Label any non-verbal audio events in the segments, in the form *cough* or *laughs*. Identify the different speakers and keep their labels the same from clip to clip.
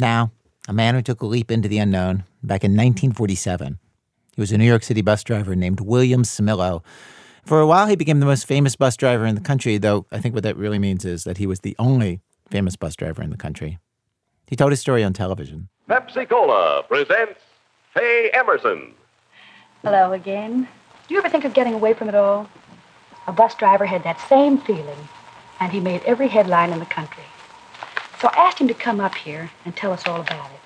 Speaker 1: Now, a man who took a leap into the unknown back in 1947. He was a New York City bus driver named William Cimillo. For a while, he became the most famous bus driver in the country, though I think what that really means is that he was the only famous bus driver in the country. He told his story on television.
Speaker 2: Pepsi Cola presents Faye Emerson.
Speaker 3: Hello again. Do you ever think of getting away from it all? A bus driver had that same feeling, and he made every headline in the country. So I asked him to come up here and tell us all about it.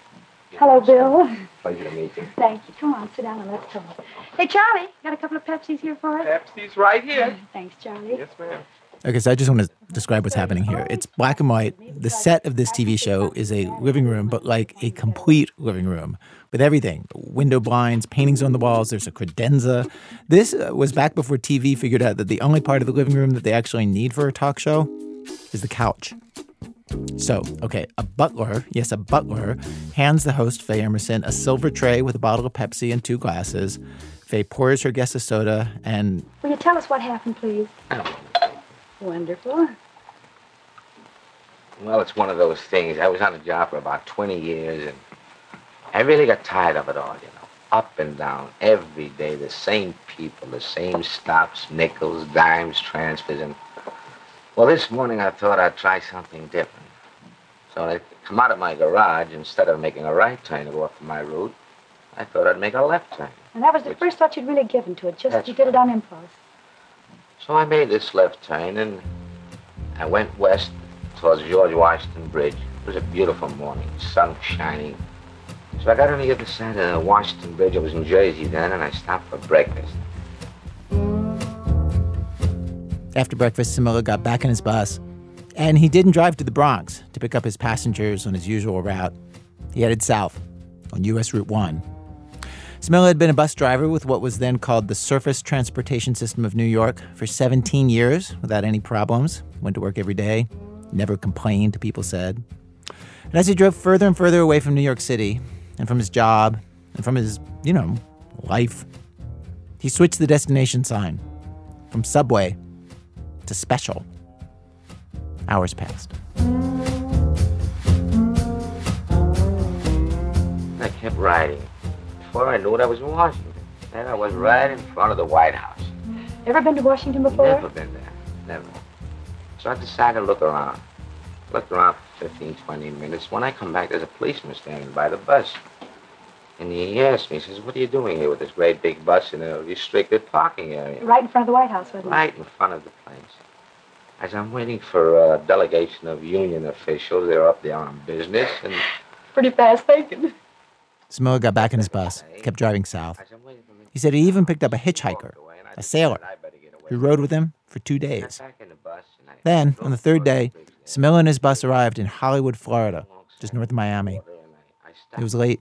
Speaker 3: Hello, Bill.
Speaker 4: Pleasure to meet you.
Speaker 3: Thank you. Come on, sit down and let's talk. Hey, Charlie, got a couple of Pepsis here for us?
Speaker 4: Pepsi's right here. *laughs*
Speaker 3: Thanks, Charlie.
Speaker 4: Yes, ma'am.
Speaker 1: Okay, so I just want to describe what's happening here. It's black and white. The set of this TV show is a living room, but like a complete living room with everything window blinds, paintings on the walls. There's a credenza. This uh, was back before TV figured out that the only part of the living room that they actually need for a talk show is the couch. So, okay, a butler, yes, a butler, hands the host, Faye Emerson, a silver tray with a bottle of Pepsi and two glasses. Faye pours her guest a soda and
Speaker 3: Will you tell us what happened, please? Oh. Wonderful.
Speaker 4: Well, it's one of those things. I was on the job for about 20 years, and I really got tired of it all, you know. Up and down, every day, the same people, the same stops, nickels, dimes, transfers, and... Well, this morning I thought I'd try something different. So I come out of my garage, instead of making a right turn to go off my route, I thought I'd make a left turn.
Speaker 3: And that was the
Speaker 4: Which-
Speaker 3: first thought you'd really given to it. Just
Speaker 4: That's
Speaker 3: you did it on impulse.
Speaker 4: So I made this left turn and I went west towards George Washington Bridge. It was a beautiful morning, sun shining. So I got on the other side of the Washington Bridge. I was in Jersey then, and I stopped for breakfast.
Speaker 1: After breakfast, Cimillo got back in his bus, and he didn't drive to the Bronx to pick up his passengers on his usual route. He headed south on US Route 1. Cimillo had been a bus driver with what was then called the Surface Transportation System of New York for 17 years without any problems. Went to work every day, never complained, people said. And as he drove further and further away from New York City and from his job and from his, you know, life, he switched the destination sign from Subway to special. Hours passed.
Speaker 4: I kept riding. Before I knew it, I was in Washington. Then I was right in front of the White House.
Speaker 3: Ever been to Washington before?
Speaker 4: Never been there. Never. So I decided to look around. Looked around for 15, 20 minutes. When I come back, there's a policeman standing by the bus. And he asked me, he says, what are you doing here with this great big bus in a restricted parking area?
Speaker 3: Right in front of the White House, wasn't it?
Speaker 4: Right in front of the place. As I'm waiting for a delegation of union officials, they're up there on business, and
Speaker 3: Pretty fast thinking.
Speaker 1: Cimillo got back in his bus, kept driving south.
Speaker 4: as I'm waiting for him
Speaker 1: He said he even picked up a hitchhiker, a sailor, who rode with him for two days.
Speaker 4: Back in the bus, and I
Speaker 1: Then, on the third day, Cimillo and his bus arrived in Hollywood, Florida, just north of Miami. It was late.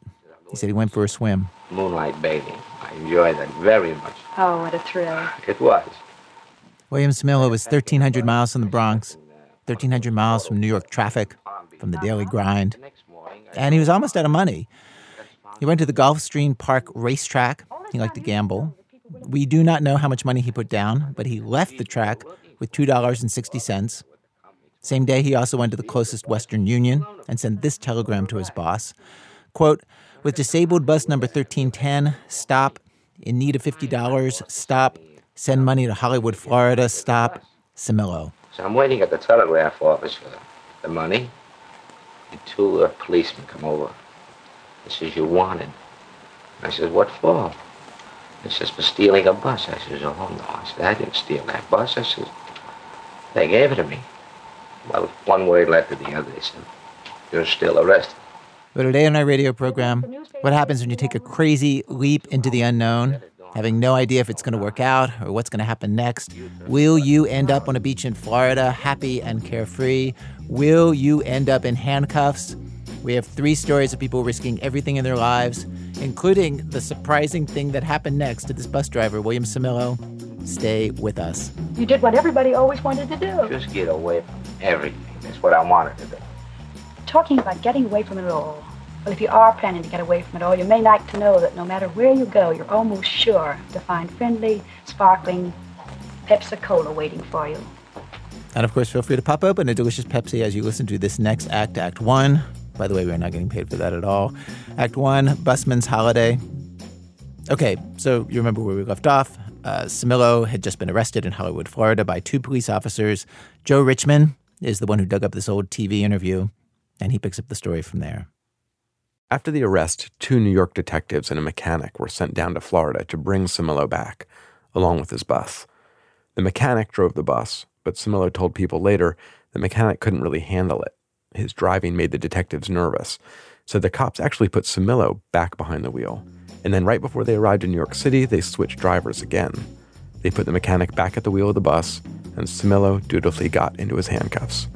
Speaker 1: He said he went for a swim.
Speaker 4: moonlight bathing. I enjoyed that very much.
Speaker 3: Oh, what a thrill.
Speaker 4: It was.
Speaker 1: William Cimillo was 1,300 miles from the Bronx, 1,300 miles from New York traffic, from the daily grind,
Speaker 4: The next morning, I
Speaker 1: and he was almost out of money. He went to the Gulfstream Park racetrack. He liked to gamble. We do not know how much money he put down, but he left the track with $2.60. Same day, he also went to the closest Western Union and sent this telegram to his boss. Quote, with disabled bus number 1310, stop. In need of $50, stop. Send money to Hollywood, Florida, stop. Cimillo.
Speaker 4: So I'm waiting at the telegraph office for the money. And two uh, policemen come over. He says, you wanted. I says, what for? He says, for stealing a bus. I says, oh, no. I said, I didn't steal that bus. I says, they gave it to me. Well, one word led to the other. They said, you're still arrested.
Speaker 1: But today on our radio program, what happens when you take a crazy leap into the unknown, having no idea if it's going to work out or what's going to happen next? Will you end up on a beach in Florida, happy and carefree? Will you end up in handcuffs? We have three stories of people risking everything in their lives, including the surprising thing that happened next to this bus driver, William Cimillo. Stay with us.
Speaker 3: You did what everybody always wanted to do.
Speaker 4: Just get away from everything. That's what I wanted to do.
Speaker 3: Talking about getting away from it all. Well, if you are planning to get away from it all, you may like to know that no matter where you go, you're almost sure to find friendly, sparkling Pepsi Cola waiting for you.
Speaker 1: And of course, feel free to pop open a delicious Pepsi as you listen to this next act, Act One. By the way, we're not getting paid for that at all. Act one, Busman's Holiday. Okay, so you remember where we left off. Uh, Cimillo had just been arrested in Hollywood, Florida by two police officers. Joe Richman is the one who dug up this old TV interview, and he picks up the story from there.
Speaker 5: After the arrest, two New York detectives and a mechanic were sent down to Florida to bring Cimillo back, along with his bus. The mechanic drove the bus, but Cimillo told people later the mechanic couldn't really handle it. His driving made the detectives nervous, so the cops actually put Cimillo back behind the wheel. And then right before they arrived in New York City, they switched drivers again. They put the mechanic back at the wheel of the bus, and Cimillo dutifully got into his handcuffs.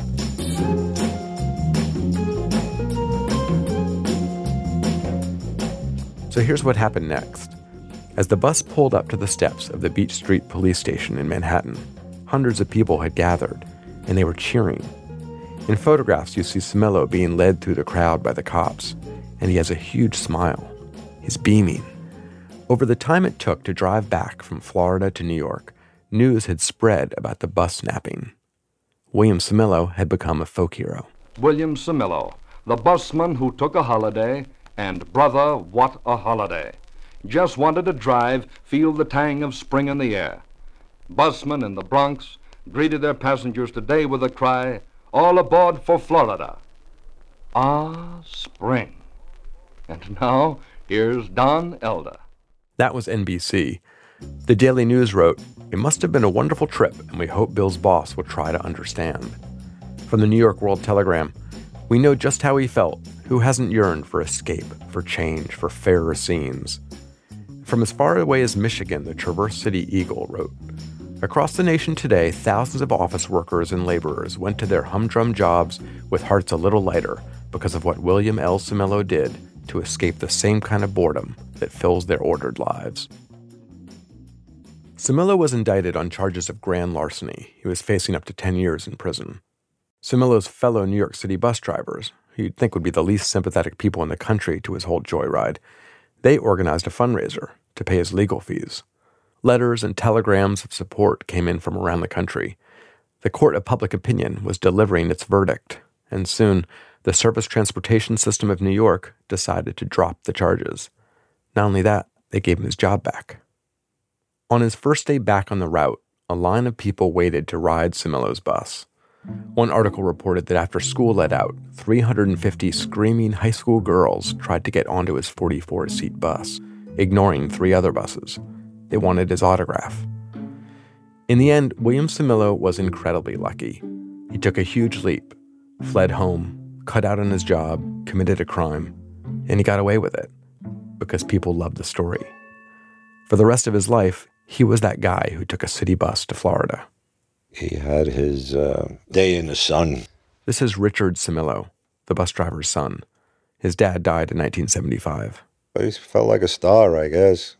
Speaker 5: So here's what happened next. As the bus pulled up to the steps of the Beach Street police station in Manhattan, hundreds of people had gathered, and they were cheering. In photographs, you see Cimillo being led through the crowd by the cops, and he has a huge smile. He's beaming. Over the time it took to drive back from Florida to New York, news had spread about the bus snapping. William Cimillo had become a folk hero.
Speaker 6: William Cimillo, the busman who took a holiday, and brother, what a holiday. Just wanted to drive, feel the tang of spring in the air. Busmen in the Bronx greeted their passengers today with the cry, All aboard for Florida. Ah, spring. And now, here's Don Elder.
Speaker 5: That was NBC. The Daily News wrote, It must have been a wonderful trip, and we hope Bill's boss will try to understand. From the New York World Telegram, we know just how he felt. Who hasn't yearned for escape, for change, for fairer scenes? From as far away as Michigan, the Traverse City Eagle wrote Across the nation today, thousands of office workers and laborers went to their humdrum jobs with hearts a little lighter because of what William L. Cimillo did to escape the same kind of boredom that fills their ordered lives. Cimillo was indicted on charges of grand larceny. He was facing up to 10 years in prison. Cimillo's fellow New York City bus drivers, you'd think would be the least sympathetic people in the country to his whole joyride, they organized a fundraiser to pay his legal fees. Letters and telegrams of support came in from around the country. The court of public opinion was delivering its verdict, and soon the Surface Transportation System of New York decided to drop the charges. Not only that, they gave him his job back. On his first day back on the route, a line of people waited to ride Cimillo's bus. One article reported that after school let out, 350 screaming high school girls tried to get onto his 44 seat bus, ignoring three other buses. They wanted his autograph. In the end, William Cimillo was incredibly lucky. He took a huge leap, fled home, cut out on his job, committed a crime, and he got away with it because people loved the story. For the rest of his life, he was that guy who took a city bus to Florida.
Speaker 7: He had his uh, day in the sun.
Speaker 5: This is Richard Cimillo, the bus driver's son. His dad died in 1975.
Speaker 7: He felt like a star, I guess.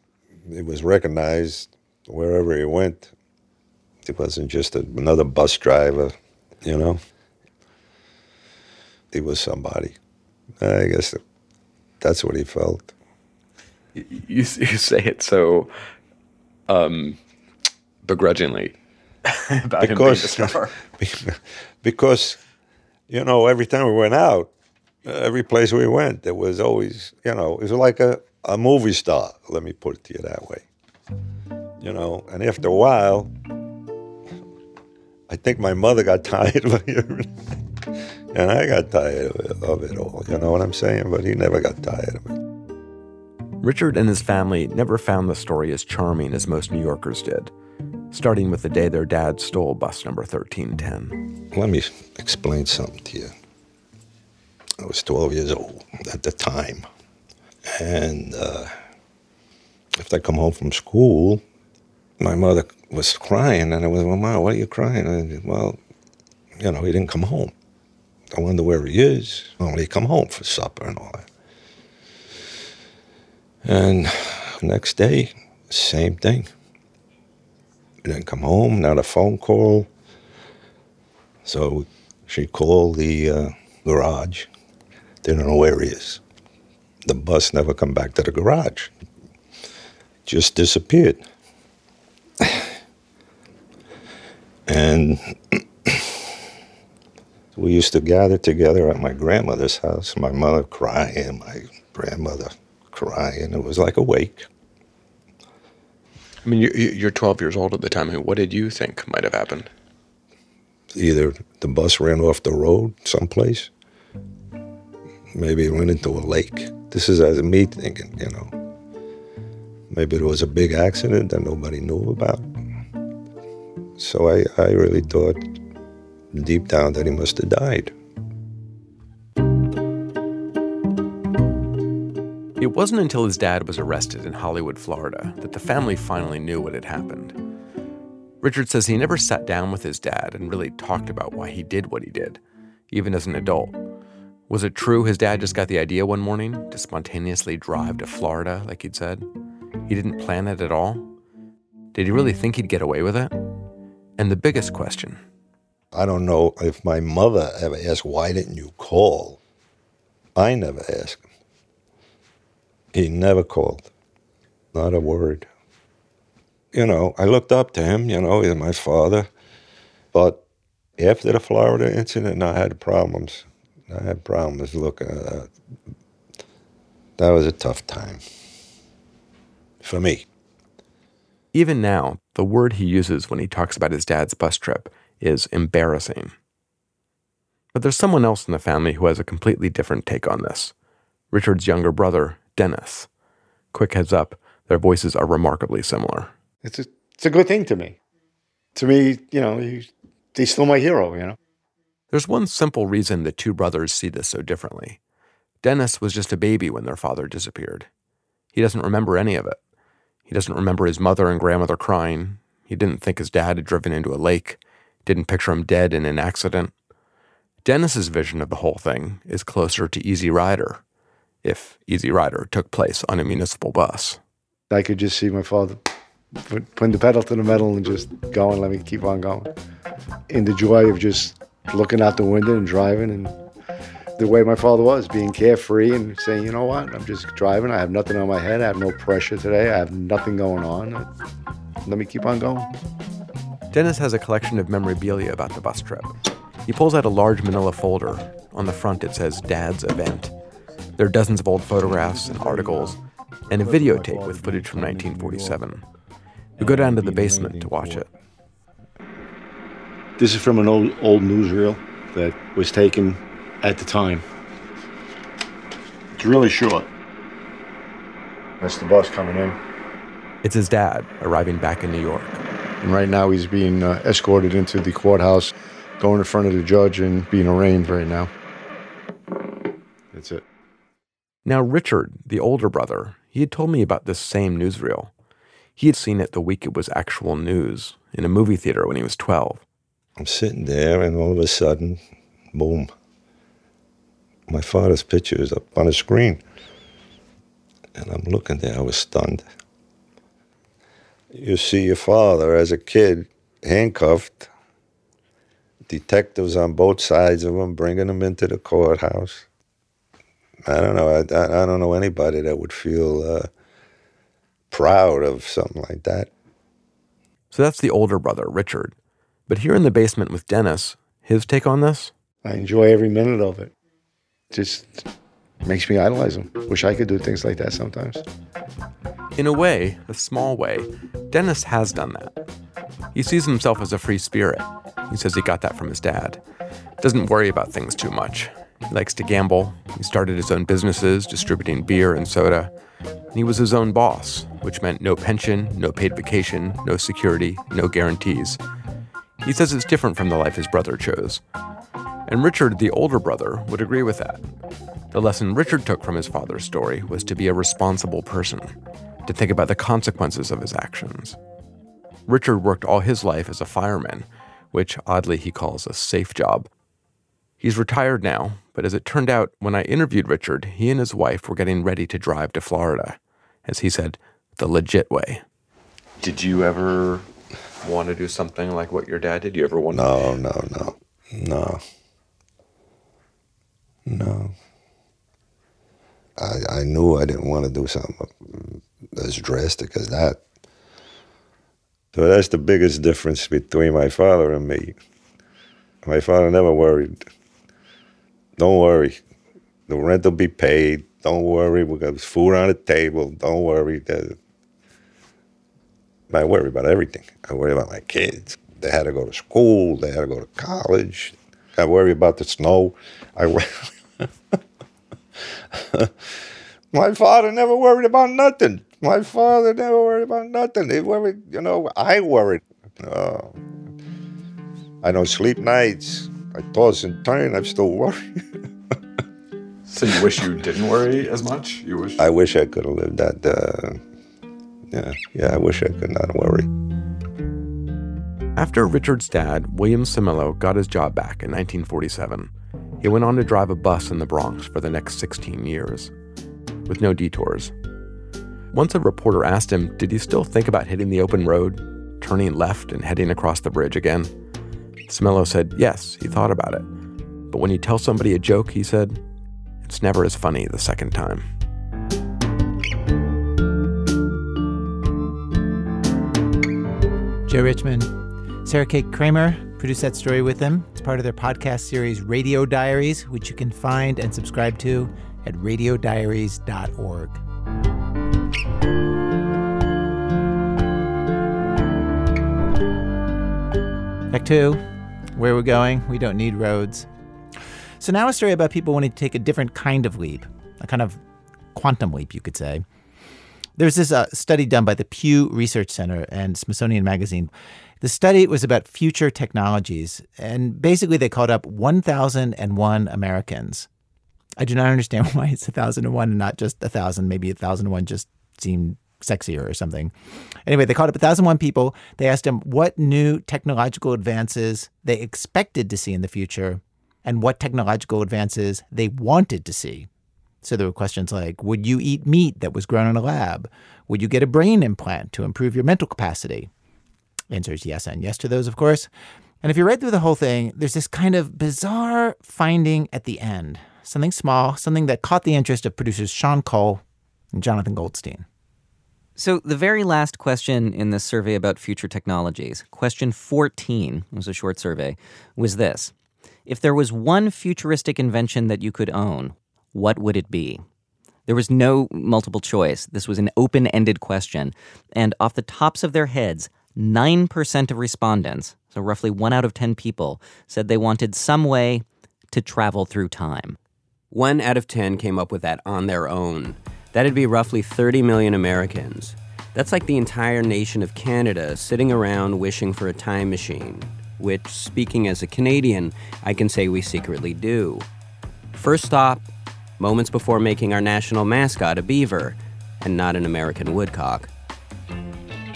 Speaker 7: He was recognized wherever he went. He wasn't just a, another bus driver, you know. He was somebody. I guess that's what he felt.
Speaker 5: You, *laughs* you say it so um, begrudgingly *laughs* about
Speaker 7: because,
Speaker 5: him being a star.
Speaker 7: because, you know, every time we went out, every place we went, there was always, you know, it was like a, a movie star. Let me put it to you that way. You know, and after a while, I think my mother got *laughs* tired of it. and I got tired of it all. You know what I'm saying? But he never got tired of it.
Speaker 5: Richard and his family never found the story as charming as most New Yorkers did, starting with the day their dad stole bus number 1310.
Speaker 7: Let me explain something to you. I was 12 years old at the time. And uh, if I come home from school, my mother was crying, and I was, well, Mom, why are you crying? Said, well, you know, he didn't come home. I wonder where he is. Only he come home for supper and all that. And next day, same thing. Didn't come home, not a phone call. So she called the uh, garage. Didn't know where he is. The bus never come back to the garage. Just disappeared. And *clears throat* We used to gather together at my grandmother's house, my mother crying, my grandmother crying. It was like a wake.
Speaker 5: I mean, you- you- you're 12 years old at the time. What did you think might have happened?
Speaker 7: Either the bus ran off the road someplace, maybe it went into a lake. This is as me thinking, you know. Maybe there was a big accident that nobody knew about. So I, I really thought deep down that he must have died.
Speaker 5: It wasn't until his dad was arrested in Hollywood, Florida, that the family finally knew what had happened. Richard says he never sat down with his dad and really talked about why he did what he did, even as an adult. Was it true his dad just got the idea one morning to spontaneously drive to Florida, like he'd said? He didn't plan it at all? Did he really think he'd get away with it? And the biggest question
Speaker 7: I don't know if my mother ever asked, why didn't you call? I never asked. He never called. Not a word. You know, I looked up to him, you know, he's my father. But after the Florida incident, I had problems. I had problems that. That was a tough time. For me.
Speaker 5: Even now, the word he uses when he talks about his dad's bus trip is embarrassing. But there's someone else in the family who has a completely different take on this Richard's younger brother, Dennis. Quick heads up, their voices are remarkably similar.
Speaker 8: It's a, it's a good thing to me. To me, you know, he, he's still my hero, you know.
Speaker 5: There's one simple reason the two brothers see this so differently. Dennis was just a baby when their father disappeared. He doesn't remember any of it. He doesn't remember his mother and grandmother crying. He didn't think his dad had driven into a lake, didn't picture him dead in an accident. Dennis's vision of the whole thing is closer to Easy Rider, if Easy Rider took place on a municipal bus.
Speaker 8: I could just see my father putting the pedal to the metal and just going, let me keep on going. In the joy of just looking out the window and driving and the way my father was, being carefree and saying, you know what, I'm just driving. I have nothing on my head. I have no pressure today. I have nothing going on. Let me keep on going.
Speaker 5: Dennis has a collection of memorabilia about the bus trip. He pulls out a large manila folder. On the front, it says Dad's Event. There are dozens of old photographs and articles, and a videotape with footage from 1947. We go down to the basement to watch it.
Speaker 8: This is from an old old newsreel that was taken at the time. It's really short. That's the bus coming in.
Speaker 5: It's his dad arriving back in New York.
Speaker 8: And right now he's being uh, escorted into the courthouse, going in front of the judge and being arraigned right now. That's it.
Speaker 5: Now, Richard, the older brother, he had told me about this same newsreel. He had seen it the week it was actual news in a movie theater when he was 12.
Speaker 7: I'm sitting there, and all of a sudden, boom, my father's picture is up on a screen. And I'm looking there, I was stunned. You see your father as a kid, handcuffed, detectives on both sides of him, bringing him into the courthouse. I don't know. I, I, I don't know anybody that would feel uh, proud of something like that.
Speaker 5: So that's the older brother, Richard. But here in the basement with Dennis, his take on this?
Speaker 8: I enjoy every minute of it. Just makes me idolize him. Wish I could do things like that sometimes.
Speaker 5: In a way, a small way, Dennis has done that. He sees himself as a free spirit. He says he got that from his dad. Doesn't worry about things too much. He likes to gamble. He started his own businesses, distributing beer and soda. He was his own boss, which meant no pension, no paid vacation, no security, no guarantees. He says it's different from the life his brother chose. And Richard, the older brother, would agree with that. The lesson Richard took from his father's story was to be a responsible person, to think about the consequences of his actions. Richard worked all his life as a fireman, which oddly he calls a safe job. He's retired now, but as it turned out, when I interviewed Richard, he and his wife were getting ready to drive to Florida. As he said, the legit way. Did you ever want to do something like what your dad did? You ever want
Speaker 7: No, no, no, no, no. I, I knew I didn't want to do something as drastic as that. So that's the biggest difference between my father and me. My father never worried Don't worry. The rent will be paid. Don't worry. We got food on the table. Don't worry. I worry about everything. I worry about my kids. They had to go to school. They had to go to college. I worry about the snow. I worry. *laughs* my father never worried about nothing. My father never worried about nothing. He worried, you know, I worried. Oh. I don't sleep nights. I toss and turn. I'm still worried. *laughs*
Speaker 5: so you wish you didn't worry as much? You wish?
Speaker 7: I wish I could have lived that. Uh, yeah, yeah. I wish I could not worry.
Speaker 5: After Richard's dad, William Cimillo, got his job back in 1947, he went on to drive a bus in the Bronx for the next 16 years, with no detours. Once a reporter asked him, did he still think about hitting the open road, turning left and heading across the bridge again? Cimillo said yes, he thought about it. But when you tell somebody a joke, he said, it's never as funny the second time.
Speaker 1: Joe Richman, Sarah Kate Kramer produced that story with them. It's part of their podcast series Radio Diaries, which you can find and subscribe to at radiodiaries.org. Act two, where we're going, we don't need roads. So now a story about people wanting to take a different kind of leap, a kind of quantum leap, you could say. There's this uh, study done by the Pew Research Center and Smithsonian Magazine. The study was about future technologies, and basically they called up 1,001 Americans. I do not *laughs* understand why it's 1,001 and not just 1,000. Maybe 1,001 just seemed sexier or something. Anyway, they called up 1,001 people. They asked them what new technological advances they expected to see in the future and what technological advances they wanted to see. So there were questions like Would you eat meat that was grown in a lab? Would you get a brain implant to improve your mental capacity? Answers yes and yes to those, of course. And if you read through the whole thing, there's this kind of bizarre finding at the end something small, something that caught the interest of producers Sean Cole and Jonathan Goldstein.
Speaker 9: So, the very last question in this survey about future technologies, question 14, was a short survey, was this If there was one futuristic invention that you could own, what would it be? There was no multiple choice. This was an open ended question. And off the tops of their heads, 9% of respondents, so roughly one out of 10 people, said they wanted some way to travel through time.
Speaker 10: One out of 10 came up with that on their own. That'd be roughly 30 million Americans. That's like the entire nation of Canada sitting around wishing for a time machine, which, speaking as a Canadian, I can say we secretly do. First stop, moments before making our national mascot a beaver, and not an American woodcock.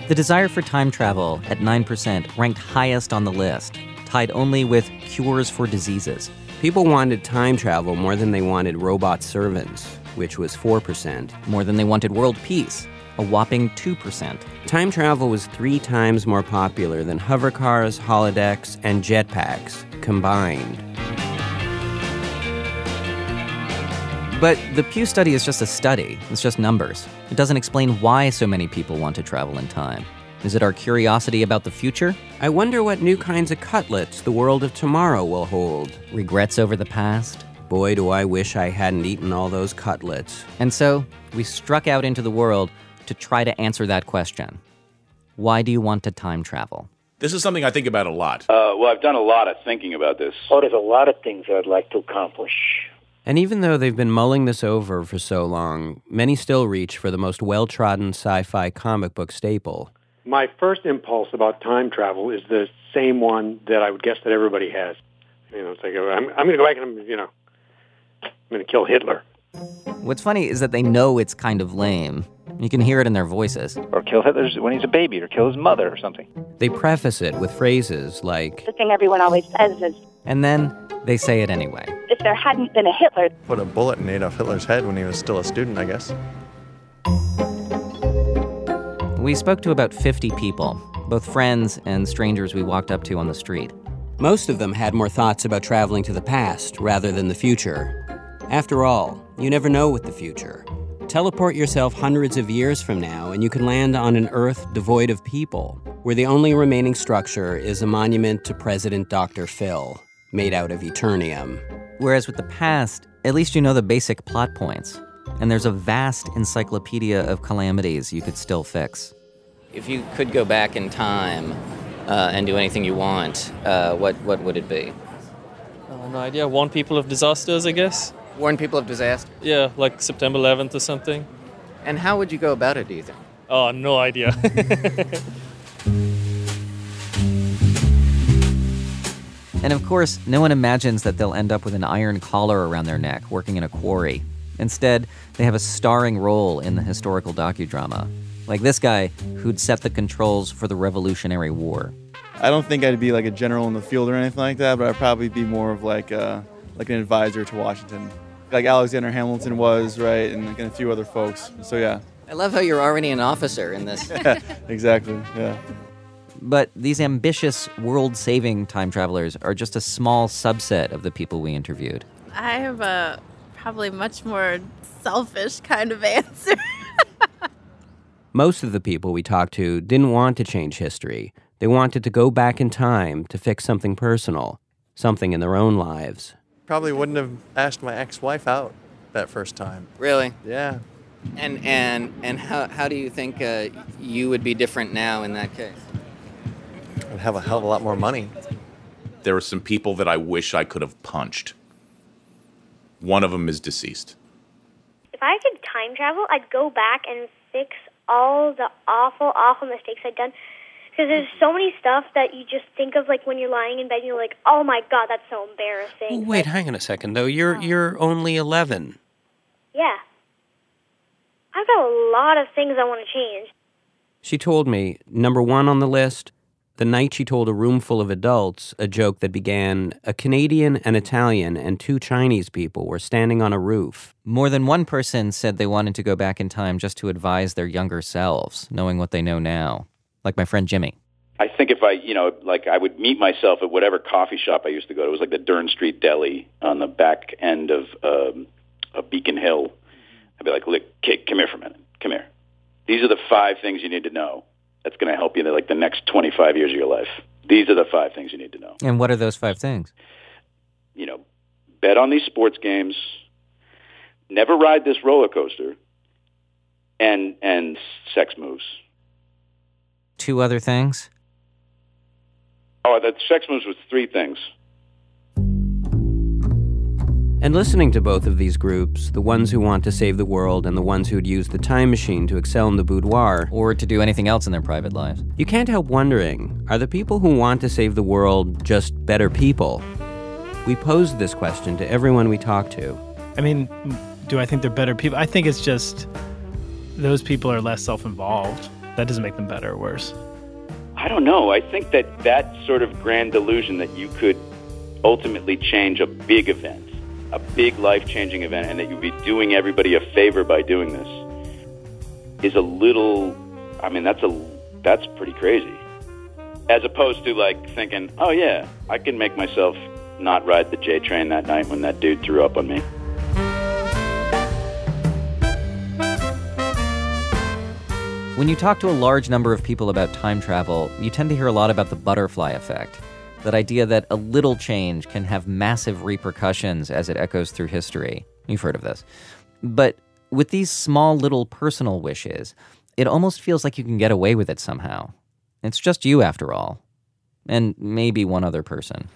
Speaker 9: The desire for time travel at 9% ranked highest on the list, tied only with cures for diseases.
Speaker 10: People wanted time travel more than they wanted robot servants, which was 4%.
Speaker 9: More than they wanted world peace, a whopping 2%.
Speaker 10: Time travel was three times more popular than hovercars, holodecks, and jetpacks combined.
Speaker 9: But the Pew study is just a study, it's just numbers. It doesn't explain why so many people want to travel in time. Is it our curiosity about the future?
Speaker 10: I wonder what new kinds of cutlets the world of tomorrow will hold.
Speaker 9: Regrets over the past?
Speaker 10: Boy, do I wish I hadn't eaten all those cutlets.
Speaker 9: And so, we struck out into the world to try to answer that question. Why do you want to time travel?
Speaker 11: This is something I think about a lot.
Speaker 12: Uh, well, I've done a lot of thinking about this.
Speaker 13: Oh, there's a lot of things I'd like to accomplish.
Speaker 10: And even though they've been mulling this over for so long, many still reach for the most well trodden sci fi comic book staple.
Speaker 14: My first impulse about time travel is the same one that I would guess that everybody has. You know, it's like, I'm, I'm going to go back and, you know, I'm going to kill Hitler.
Speaker 9: What's funny is that they know it's kind of lame. You can hear it in their voices.
Speaker 12: Or kill Hitler when he's a baby, or kill his mother, or something.
Speaker 10: They preface it with phrases like,
Speaker 15: The thing everyone always says is,
Speaker 9: and then they say it anyway.
Speaker 15: If there hadn't been a Hitler,
Speaker 16: put a bullet in Adolf Hitler's head when he was still a student, I guess.
Speaker 9: We spoke to about 50 people, both friends and strangers we walked up to on the street.
Speaker 10: Most of them had more thoughts about traveling to the past rather than the future. After all, you never know with the future. Teleport yourself hundreds of years from now, and you can land on an Earth devoid of people, where the only remaining structure is a monument to President Dr. Phil, made out of Eternium.
Speaker 9: Whereas with the past, at least you know the basic plot points. And there's a vast encyclopedia of calamities you could still fix.
Speaker 10: If you could go back in time uh, and do anything you want, uh, what, what would it be?
Speaker 17: Uh, no idea. Warn people of disasters, I guess.
Speaker 10: Warn people of disaster?
Speaker 17: Yeah, like September 11th or something.
Speaker 10: And how would you go about it, do you think?
Speaker 17: Oh, no idea. *laughs*
Speaker 9: And of course, no one imagines that they'll end up with an iron collar around their neck working in a quarry. Instead, they have a starring role in the historical docudrama, like this guy who'd set the controls for the Revolutionary War.
Speaker 18: I don't think I'd be like a general in the field or anything like that, but I'd probably be more of like a, like an advisor to Washington, like Alexander Hamilton was, right, and, like, and a few other folks. So yeah.
Speaker 10: I love how you're already an officer in this. *laughs*
Speaker 18: exactly. Yeah.
Speaker 9: But these ambitious, world saving time travelers are just a small subset of the people we interviewed.
Speaker 19: I have a probably much more selfish kind of *laughs* answer.
Speaker 10: Most of the people we talked to didn't want to change history. They wanted to go back in time to fix something personal, something in their own lives.
Speaker 16: Probably wouldn't have asked my ex-wife out that first time.
Speaker 10: Really?
Speaker 16: Yeah.
Speaker 10: And and and how how do you think uh, you would be different now in that case?
Speaker 16: I'd have a hell of a lot more money.
Speaker 11: There are some people that I wish I could have punched. One of them is deceased.
Speaker 20: If I could time travel, I'd go back and fix all the awful, awful mistakes I'd done. Because there's so many stuff that you just think of, like when you're lying in bed, and you're like, "Oh my god, that's so embarrassing."
Speaker 10: Wait, hang on a second though. You're oh. you're only 11.
Speaker 20: Yeah, I've got a lot of things I want to change.
Speaker 10: She told me number 1 on the list, the night she told a room full of adults a joke that began a Canadian, an Italian, and two Chinese people were standing on a roof.
Speaker 9: More than one person said they wanted to go back in time just to advise their younger selves, knowing what they know now. Like my friend Jimmy.
Speaker 12: I think if I, you know, like I would meet myself at whatever coffee shop I used to go to. It was like the Dern Street Deli on the back end of, um, of Beacon Hill. I'd be like, "Look, kid, come here for a minute. Come here. These are the five things you need to know. That's going to help you in like the next 25 years of your life. These are the five things you need to know.
Speaker 9: And what are those five things?
Speaker 12: You know, bet on these sports games. Never ride this roller coaster. And and sex moves.
Speaker 9: Two other things?
Speaker 12: Oh, that sex moves was three things.
Speaker 10: And listening to both of these groups, the ones who want to save the world and the ones who'd use the time machine to excel in the boudoir,
Speaker 9: or to do anything else in their private lives,
Speaker 10: you can't help wondering are the people who want to save the world just better people? We posed this question to everyone we talked to.
Speaker 21: I mean, do I think they're better people? I think it's just those people are less self involved. That doesn't make them better or worse.
Speaker 12: I don't know. I think that that sort of grand delusion that you could ultimately change a big event, a big life changing event, and that you'd be doing everybody a favor by doing this is a little, I mean, that's a, that's pretty crazy. As opposed to like thinking, oh yeah, I can make myself not ride the J train that night when that dude threw up on me.
Speaker 9: When you talk to a large number of people about time travel, you tend to hear a lot about the butterfly effect. That idea that a little change can have massive repercussions as it echoes through history. You've heard of this. But with these small little personal wishes, it almost feels like you can get away with it somehow. It's just you, after all. And maybe one other person.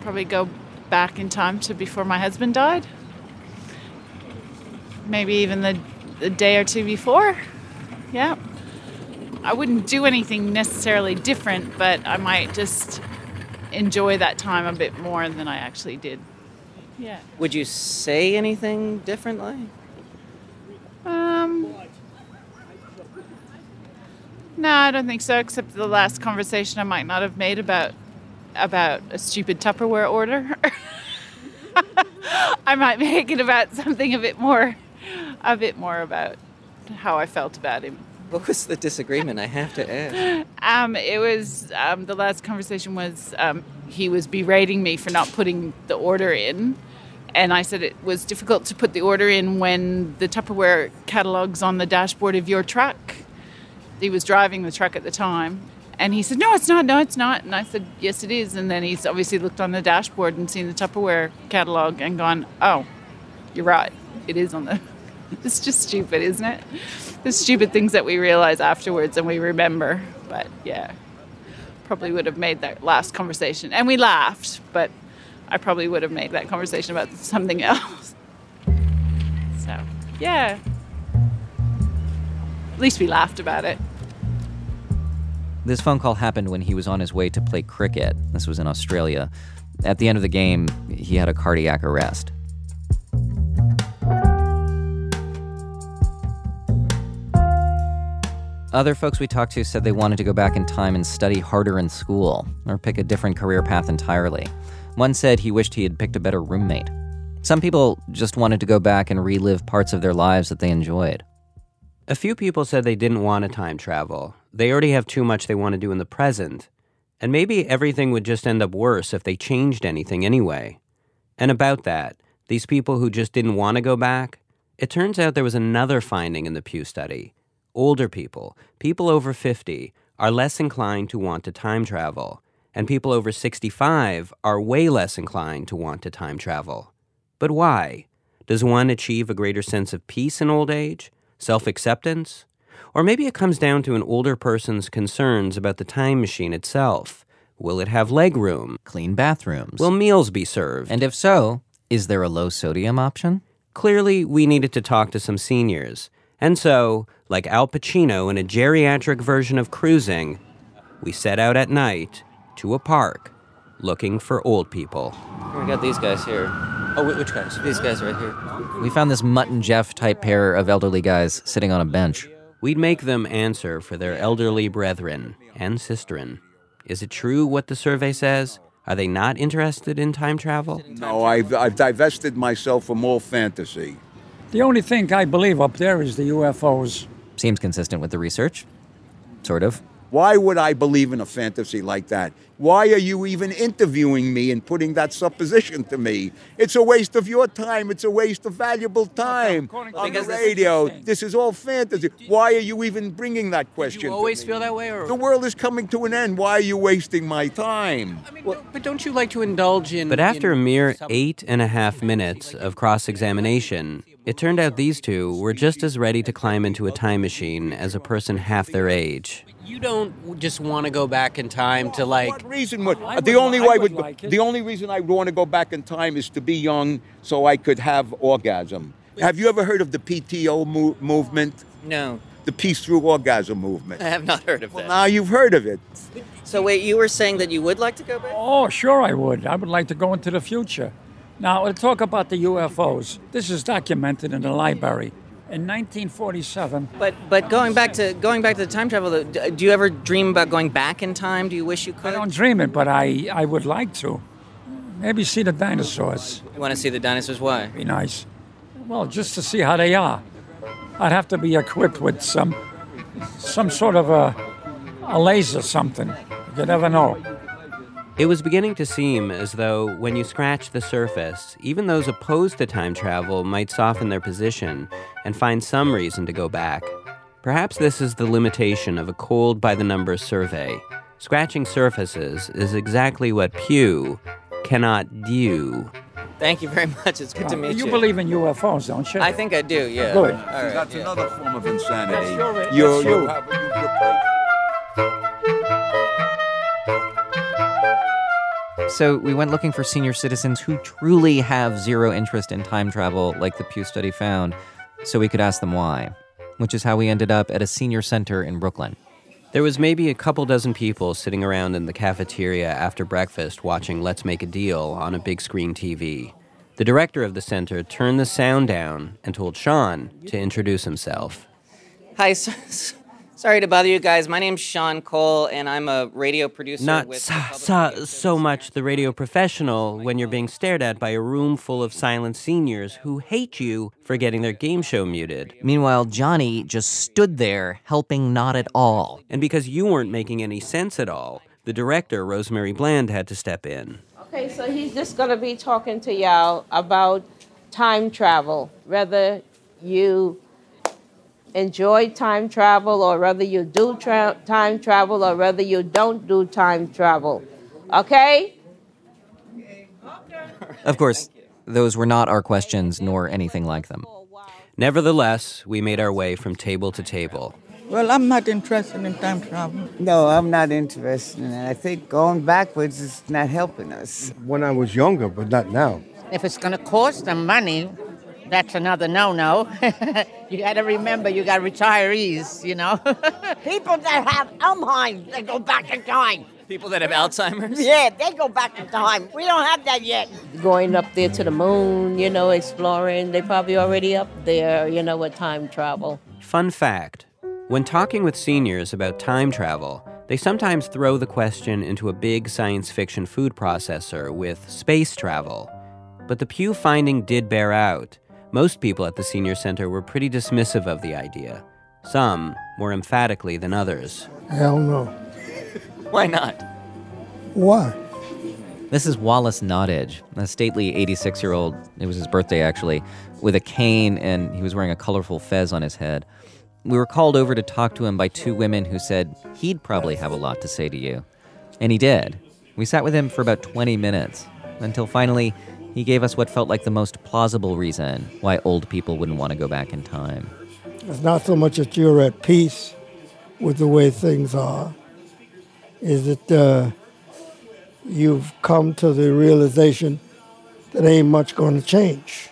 Speaker 22: Probably go back in time to before my husband died. Maybe even the, the day or two before. Yeah. I wouldn't do anything necessarily different, but I might just enjoy that time a bit more than I actually did. Yeah.
Speaker 10: Would you say anything differently?
Speaker 22: Um. No, I don't think so. Except the last conversation I might not have made about about a stupid Tupperware order. *laughs* I might make it about something a bit more, a bit more about how I felt about him.
Speaker 10: What was the disagreement? I have to ask.
Speaker 22: Um, it was um, the last conversation was um, he was berating me for not putting the order in, and I said it was difficult to put the order in when the Tupperware catalogs on the dashboard of your truck. He was driving the truck at the time, And he said, No, it's not. No, it's not. And I said, Yes, it is. And then he's obviously looked on the dashboard and seen the Tupperware catalog and gone, Oh, you're right. It is on the. *laughs* It's just stupid, isn't it? The stupid things that we realize afterwards and we remember. But yeah, probably would have made that last conversation. And we laughed, but I probably would have made that conversation about something *laughs* else. So, yeah. At least we laughed about it.
Speaker 9: This phone call happened when he was on his way to play cricket. This was in Australia. At the end of the game, he had a cardiac arrest. Other folks we talked to said they wanted to go back in time and study harder in school or pick a different career path entirely. One said he wished he had picked a better roommate. Some people just wanted to go back and relive parts of their lives that they enjoyed.
Speaker 10: A few people said they didn't want to time travel. They already have too much they want to do in the present. And maybe everything would just end up worse if they changed anything anyway. And about that, these people who just didn't want to go back, it turns out there was another finding in the Pew study. Older people, people over 50, are less inclined to want to time travel, and people over 65 are way less inclined to want to time travel. But why? Does one achieve a greater sense of peace in old age? Self acceptance? Or maybe it comes down to an older person's concerns about the time machine itself. Will it have legroom?
Speaker 9: Clean bathrooms?
Speaker 10: Will meals be served?
Speaker 9: And if so, is there a low sodium option?
Speaker 10: Clearly, we needed to talk to some seniors. And so, like Al Pacino in a geriatric version of cruising, we set out at night to a park looking for old people.
Speaker 9: We got these guys here.
Speaker 16: Oh, wh- which guys?
Speaker 9: These guys right here. We found this Mutt and Jeff type pair of elderly guys sitting on a bench.
Speaker 10: We'd make them answer for their elderly brethren and sisterin. Is it true what the survey says? Are they not interested in time travel?
Speaker 23: No, I've, I've divested myself from all fantasy.
Speaker 24: The only thing I believe up there is the UFOs.
Speaker 9: Seems consistent with the research. Sort of.
Speaker 23: Why would I believe in a fantasy like that? Why are you even interviewing me and putting that supposition to me? It's a waste of your time. It's a waste of valuable time on the radio. This is all fantasy. Why are you even bringing that question?
Speaker 10: You always feel that way, or
Speaker 23: the world is coming to an end. Why are you wasting my time?
Speaker 10: but don't you like to indulge in? But after a mere eight and a half minutes of cross-examination, it turned out these two were just as ready to climb into a time machine as a person half their age. You don't just want to go back in time to like.
Speaker 23: What reason would uh, the only way would the only reason I would want to go back in time is to be young so I could have orgasm. Have you ever heard of the PTO mo- movement?
Speaker 25: No.
Speaker 23: The peace through orgasm movement. *laughs*
Speaker 25: I have not heard of that.
Speaker 23: Now you've heard of it.
Speaker 25: So wait, you were saying that you would like to go back?
Speaker 24: Oh, sure I would. I would like to go into the future. Now, we'll talk about the UFOs. This is documented in the library. In 1947,
Speaker 25: But but going back to going back to the time travel, do you ever dream about going back in time? Do you wish you could?
Speaker 24: I don't dream it, but I, I would like to. Maybe see the dinosaurs.
Speaker 25: You want to see the dinosaurs? Why?
Speaker 24: Be nice. Well, just to see how they are. I'd have to be equipped with some some sort of a, a laser something. You never know.
Speaker 10: It was beginning to seem as though when you scratch the surface, even those opposed to time travel might soften their position and find some reason to go back. Perhaps this is the limitation of a cold by the numbers survey. Scratching surfaces is exactly what Pew cannot do.
Speaker 25: Thank you very much. It's good to meet you.
Speaker 24: You believe in UFOs, don't you?
Speaker 25: I think I do. Yeah.
Speaker 24: Good.
Speaker 25: All right,
Speaker 23: That's
Speaker 25: yeah.
Speaker 23: another form of insanity.
Speaker 24: That's
Speaker 23: You-
Speaker 24: your-
Speaker 23: you
Speaker 24: that's
Speaker 23: have- you-
Speaker 9: So we went looking for senior citizens who truly have zero interest in time travel, like the Pew study found, so we could ask them why, which is how we ended up at a senior center in Brooklyn.
Speaker 10: There was maybe a couple dozen people sitting around in the cafeteria after breakfast watching Let's Make a Deal on a big screen TV. The director of the center turned the sound down and told Sean to introduce himself.
Speaker 25: Hi. *laughs* So, sorry to bother you guys. My name's Sean Cole, and I'm a radio producer
Speaker 10: Not
Speaker 25: with.
Speaker 10: sa, sa, so much the radio professional when you're being stared at by a room full of silent seniors who hate you for getting their game show muted.
Speaker 9: Meanwhile, Johnny just stood there, helping not at all.
Speaker 10: And because you weren't making any sense at all, the director, Rosemary Bland, had to step in.
Speaker 26: Okay, so he's just going to be talking to y'all about time travel, whether you enjoy time travel or whether you do tra- time travel or whether you don't do time travel. Okay?
Speaker 9: Of course, those were not our questions nor anything like them.
Speaker 10: Nevertheless, we made our way from table to table.
Speaker 27: Well, I'm not interested in time travel.
Speaker 28: No, I'm not interested in it. I think going backwards is not helping us.
Speaker 29: When I was younger, but not now.
Speaker 30: If it's going to cost them money, that's another no-no. *laughs* you got to remember, you got retirees, you know. *laughs* People that have Alzheimer's, they go back in time.
Speaker 9: People that have Alzheimer's?
Speaker 30: Yeah, they go back in time. We don't have that yet.
Speaker 26: Going up there to the moon, you know, exploring, they probably already up there, you know, with time travel.
Speaker 10: Fun fact when talking with seniors about time travel, they sometimes throw the question into a big science fiction food processor with space travel. But the Pew finding did bear out. Most people at the senior center were pretty dismissive of the idea, some more emphatically than others.
Speaker 29: Hell no. *laughs*
Speaker 9: Why not?
Speaker 29: Why?
Speaker 9: This is Wallace Nottage, a stately 86 year old, it was his birthday actually, with a cane and he was wearing a colorful fez on his head. We were called over to talk to him by two women who said he'd probably have a lot to say to you. And he did. We sat with him for about 20 minutes until finally he gave us what felt like the most plausible reason why old people wouldn't want to go back in time.
Speaker 29: It's not so much that you're at peace with the way things are, is that uh, you've come to the realization that ain't much going to change.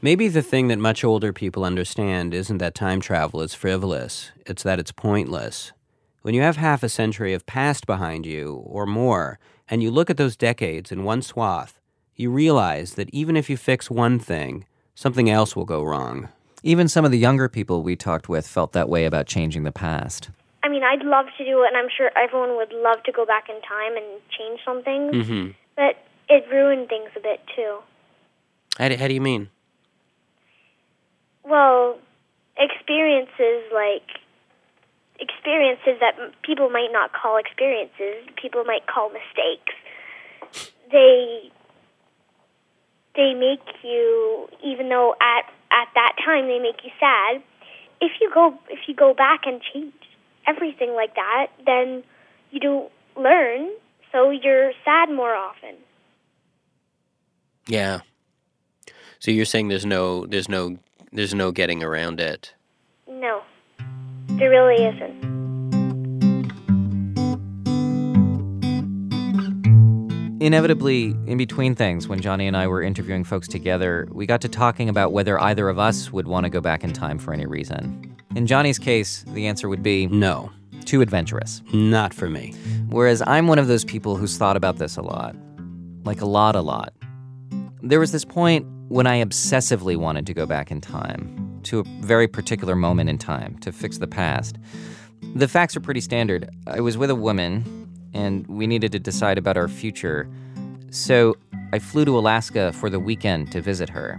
Speaker 10: Maybe the thing that much older people understand isn't that time travel is frivolous, it's that it's pointless. When you have half a century of past behind you, or more, and you look at those decades in one swath, you realize that even if you fix one thing, something else will go wrong.
Speaker 9: Even some of the younger people we talked with felt that way about changing the past.
Speaker 20: I mean, I'd love to do it, and I'm sure everyone would love to go back in time and change some things.
Speaker 10: Mm-hmm.
Speaker 20: But it ruined things a bit too.
Speaker 10: How do, how do you mean?
Speaker 20: Well, experiences like experiences that people might not call experiences, people might call mistakes. They they make you even though at at that time they make you sad. If you go if you go back and change everything like that, then you don't learn, so you're sad more often.
Speaker 10: Yeah. So you're saying there's no there's no there's no getting around it.
Speaker 20: No. There really isn't.
Speaker 9: Inevitably, in between things, when Johnny and I were interviewing folks together, we got to talking about whether either of us would want to go back in time for any reason. In Johnny's case, the answer would be
Speaker 10: no.
Speaker 9: Too adventurous.
Speaker 10: Not for me.
Speaker 9: Whereas I'm one of those people who's thought about this a lot. Like a lot, a lot. There was this point when I obsessively wanted to go back in time, to a very particular moment in time, to fix the past. The facts are pretty standard. I was with a woman, and we needed to decide about our future. So I flew to Alaska for the weekend to visit her.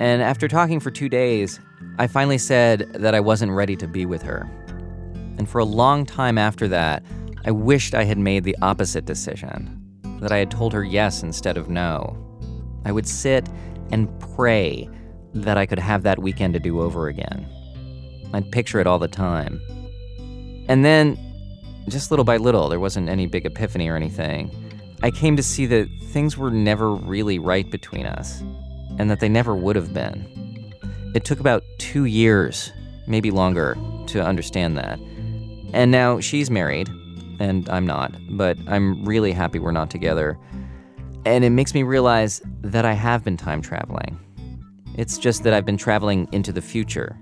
Speaker 9: And after talking for two days, I finally said that I wasn't ready to be with her. And for a long time after that, I wished I had made the opposite decision that I had told her yes instead of no. I would sit and pray that I could have that weekend to do over again. I'd picture it all the time. And then, just little by little, there wasn't any big epiphany or anything. I came to see that things were never really right between us, and that they never would have been. It took about two years, maybe longer, to understand that. And now she's married, and I'm not, but I'm really happy we're not together. And it makes me realize that I have been time traveling. It's just that I've been traveling into the future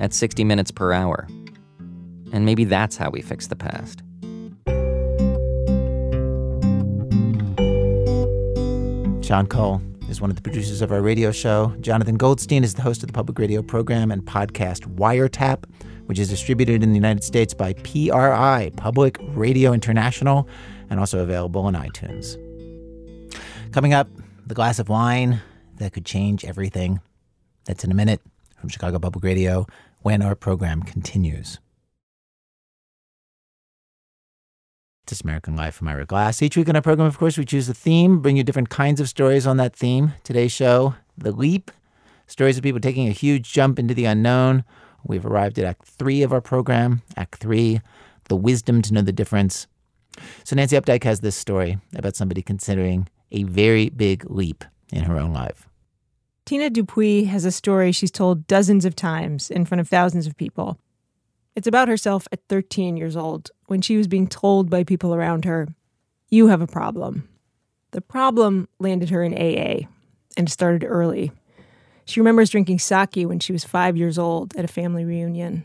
Speaker 9: at 60 minutes per hour. And maybe that's how we fix the past.
Speaker 1: Sean Cole is one of the producers of our radio show. Jonathan Goldstein is the host of the public radio program and podcast Wiretap, which is distributed in the United States by PRI, Public Radio International, and also available on iTunes. Coming up, the glass of wine that could change everything. That's in a minute from Chicago Public Radio when our program continues. This American Life from Ira Glass. Each week on our program, of course, we choose a theme, bring you different kinds of stories on that theme. Today's show, The Leap, Stories of people taking a huge jump into the unknown. We've arrived at Act Three of our program. Act Three, the wisdom to know the difference. So Nancy Updike has this story about somebody considering a very big leap in her own life.
Speaker 31: Tina Dupuy has a story she's told dozens of times in front of thousands of people. It's about herself at 13 years old when she was being told by people around her, You have a problem. The problem landed her in AA and started early. She remembers drinking sake when she was five years old at a family reunion.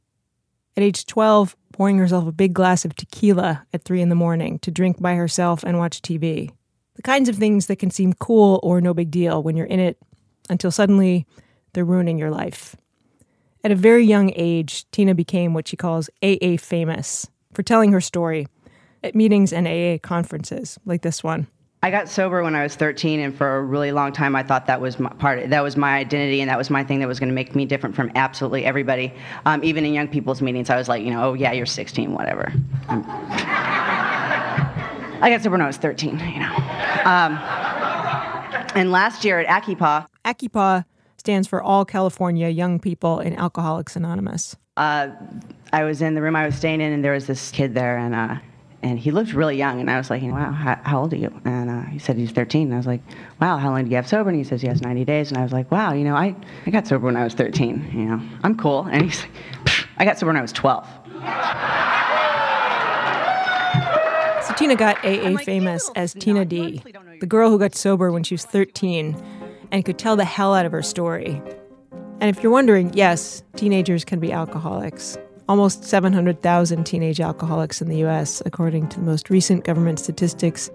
Speaker 31: At age 12, pouring herself a big glass of tequila at 3 in the morning to drink by herself and watch TV. The kinds of things that can seem cool or no big deal when you're in it until suddenly they're ruining your life. At a very young age, Tina became what she calls AA famous for telling her story at meetings and AA conferences like this one.
Speaker 32: I got sober when I was 13, and for a really long time, I thought that was my part. That was my identity, and that was my thing that was going to make me different from absolutely everybody. Um, even in young people's meetings, I was like, you know, oh yeah, you're 16, whatever. I got sober when I was 13, you know. Um, and last year at ACYPAA,
Speaker 31: ACYPAA stands for All California Young People in Alcoholics Anonymous.
Speaker 32: Uh, I was in the room I was staying in, and there was this kid there, and uh, and he looked really young. And I was like, wow, how, how old are you? And uh, he said he's 13. And I was like, wow, how long did you have sober? And he says he has 90 days. And I was like, wow, you know, I, I got sober when I was 13. You know, I'm cool. And he's like, I got sober when I was 12.
Speaker 31: Tina got AA famous as Tina D, the girl who got sober when she was 13 and could tell the hell out of her story. And if you're wondering, yes, teenagers can be alcoholics. Almost 700,000 teenage alcoholics in the US, according to the most recent government statistics.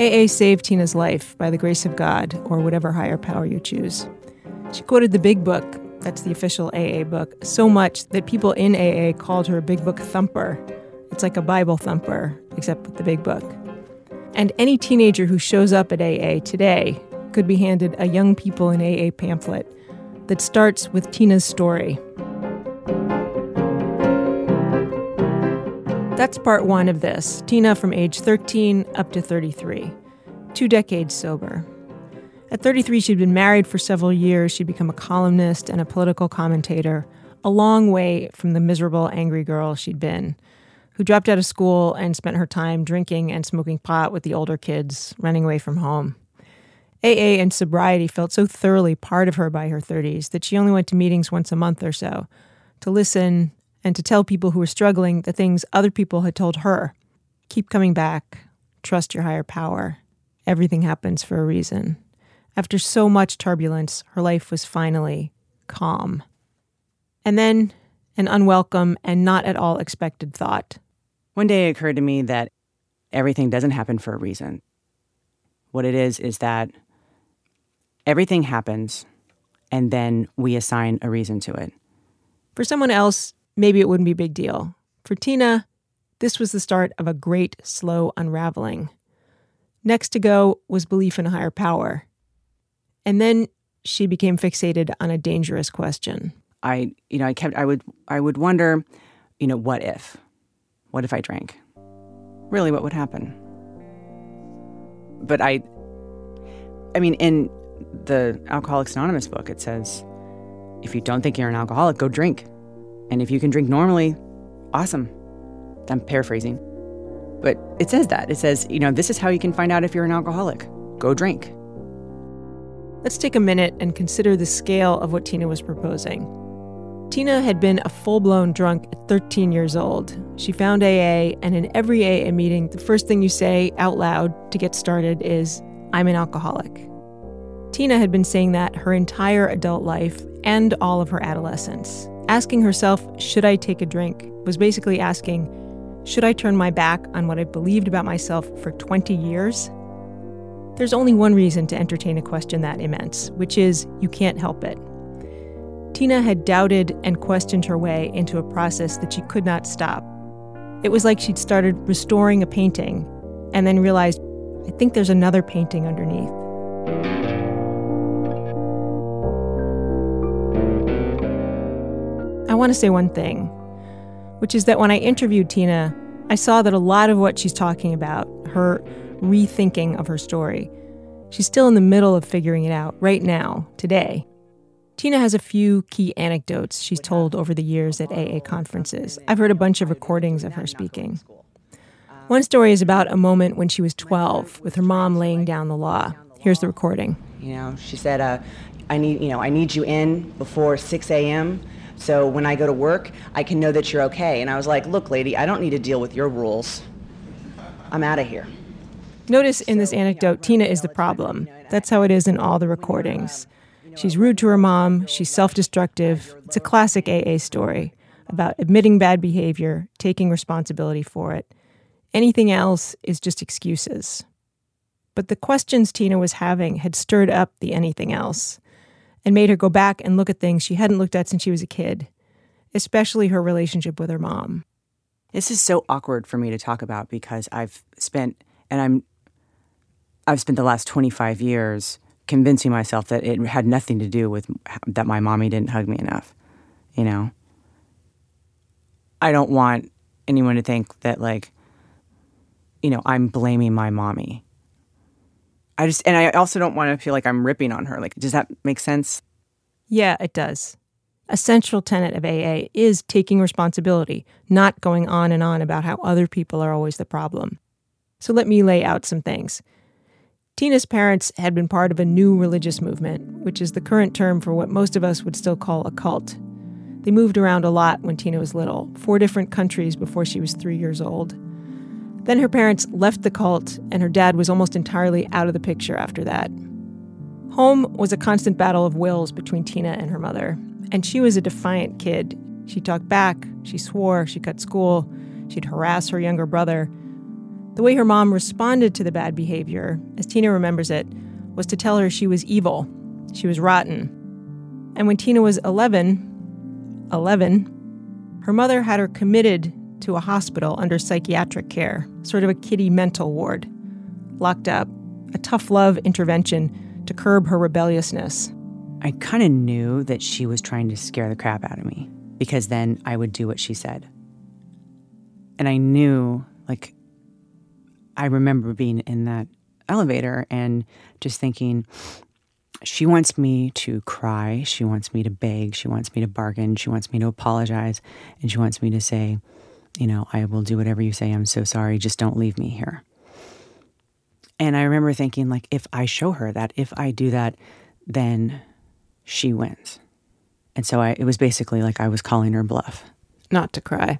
Speaker 31: AA saved Tina's life by the grace of God, or whatever higher power you choose. She quoted the Big Book, that's the official AA book, so much that people in AA called her a Big Book thumper. It's like a Bible thumper, except with the Big Book. And any teenager who shows up at AA today could be handed a Young People in AA pamphlet that starts with Tina's story. That's part one of this Tina from age 13 up to 33, two decades sober. At 33, she'd been married for several years. She'd become a columnist and a political commentator, a long way from the miserable, angry girl she'd been, who dropped out of school and spent her time drinking and smoking pot with the older kids, running away from home. AA and sobriety felt so thoroughly part of her by her 30s that she only went to meetings once a month or so to listen and to tell people who were struggling the things other people had told her. Keep coming back. Trust your higher power. Everything happens for a reason. After so much turbulence, her life was finally calm. And then an unwelcome and not at all expected thought.
Speaker 33: One day it occurred to me that everything doesn't happen for a reason. What it is, is that everything happens and then we assign a reason to it.
Speaker 31: For someone else, maybe it wouldn't be a big deal. For Tina, this was the start of a great, slow unraveling. Next to go was belief in a higher power. And then she became fixated on a dangerous question.
Speaker 33: I, you know, I kept, I would, I would wonder, you know, what if? What if I drank? Really, what would happen? But I, I mean, in the Alcoholics Anonymous book, it says, if you don't think you're an alcoholic, go drink. And if you can drink normally, awesome. I'm paraphrasing. But it says that. It says, you know, this is how you can find out if you're an alcoholic. Go drink.
Speaker 31: Let's take a minute and consider the scale of what Tina was proposing. Tina had been a full blown drunk at 13 years old. She found AA, and in every AA meeting, the first thing you say out loud to get started is, I'm an alcoholic. Tina had been saying that her entire adult life and all of her adolescence. Asking herself, should I take a drink, was basically asking, should I turn my back on what I've believed about myself for 20 years? There's only one reason to entertain a question that immense, which is you can't help it. Tina had doubted and questioned her way into a process that she could not stop. It was like she'd started restoring a painting and then realized, I think there's another painting underneath. I want to say one thing, which is that when I interviewed Tina, I saw that a lot of what she's talking about, her rethinking of her story, she's still in the middle of figuring it out right now, today. Tina has a few key anecdotes she's told over the years at AA conferences. I've heard a bunch of recordings of her speaking. One story is about a moment when she was 12 with her mom laying down the law. Here's the recording.
Speaker 32: You know, she said, uh, "I need, you know, I need you in before 6 a.m. So when I go to work, I can know that you're okay." And I was like, "Look, lady, I don't need to deal with your rules. I'm out of here."
Speaker 31: Notice in this anecdote, Tina is the problem. That's how it is in all the recordings. She's rude to her mom, she's self destructive. It's a classic AA story about admitting bad behavior, taking responsibility for it. Anything else is just excuses. But the questions Tina was having had stirred up the anything else and made her go back and look at things she hadn't looked at since she was a kid, especially her relationship with her mom.
Speaker 33: This is so awkward for me to talk about because I've spent and I'm I've spent the last 25 years convincing myself that it had nothing to do with that my mommy didn't hug me enough. You know, I don't want anyone to think that like you know, I'm blaming my mommy. I just and I also don't want to feel like I'm ripping on her. Like does that make sense?
Speaker 31: Yeah, it does. A central tenet of AA is taking responsibility, not going on and on about how other people are always the problem. So let me lay out some things. Tina's parents had been part of a new religious movement, which is the current term for what most of us would still call a cult. They moved around a lot when Tina was little, four different countries before she was three years old. Then her parents left the cult, and her dad was almost entirely out of the picture after that. Home was a constant battle of wills between Tina and her mother, and she was a defiant kid. She talked back, she swore, she cut school, she'd harass her younger brother. The way her mom responded to the bad behavior, as Tina remembers it, was to tell her she was evil, she was rotten. And when Tina was 11, 11, her mother had her committed to a hospital under psychiatric care, sort of a kiddie mental ward. Locked up, a tough love intervention to curb her rebelliousness.
Speaker 33: I kind of knew that she was trying to scare the crap out of me because then I would do what she said. And I knew, like, I remember being in that elevator and just thinking, she wants me to cry. She wants me to beg. She wants me to bargain. She wants me to apologize. And she wants me to say, you know, I will do whatever you say. I'm so sorry. Just don't leave me here. And I remember thinking, like, if I show her that, if I do that, then she wins. And so I, it was basically like I was calling her bluff.
Speaker 31: Not to cry.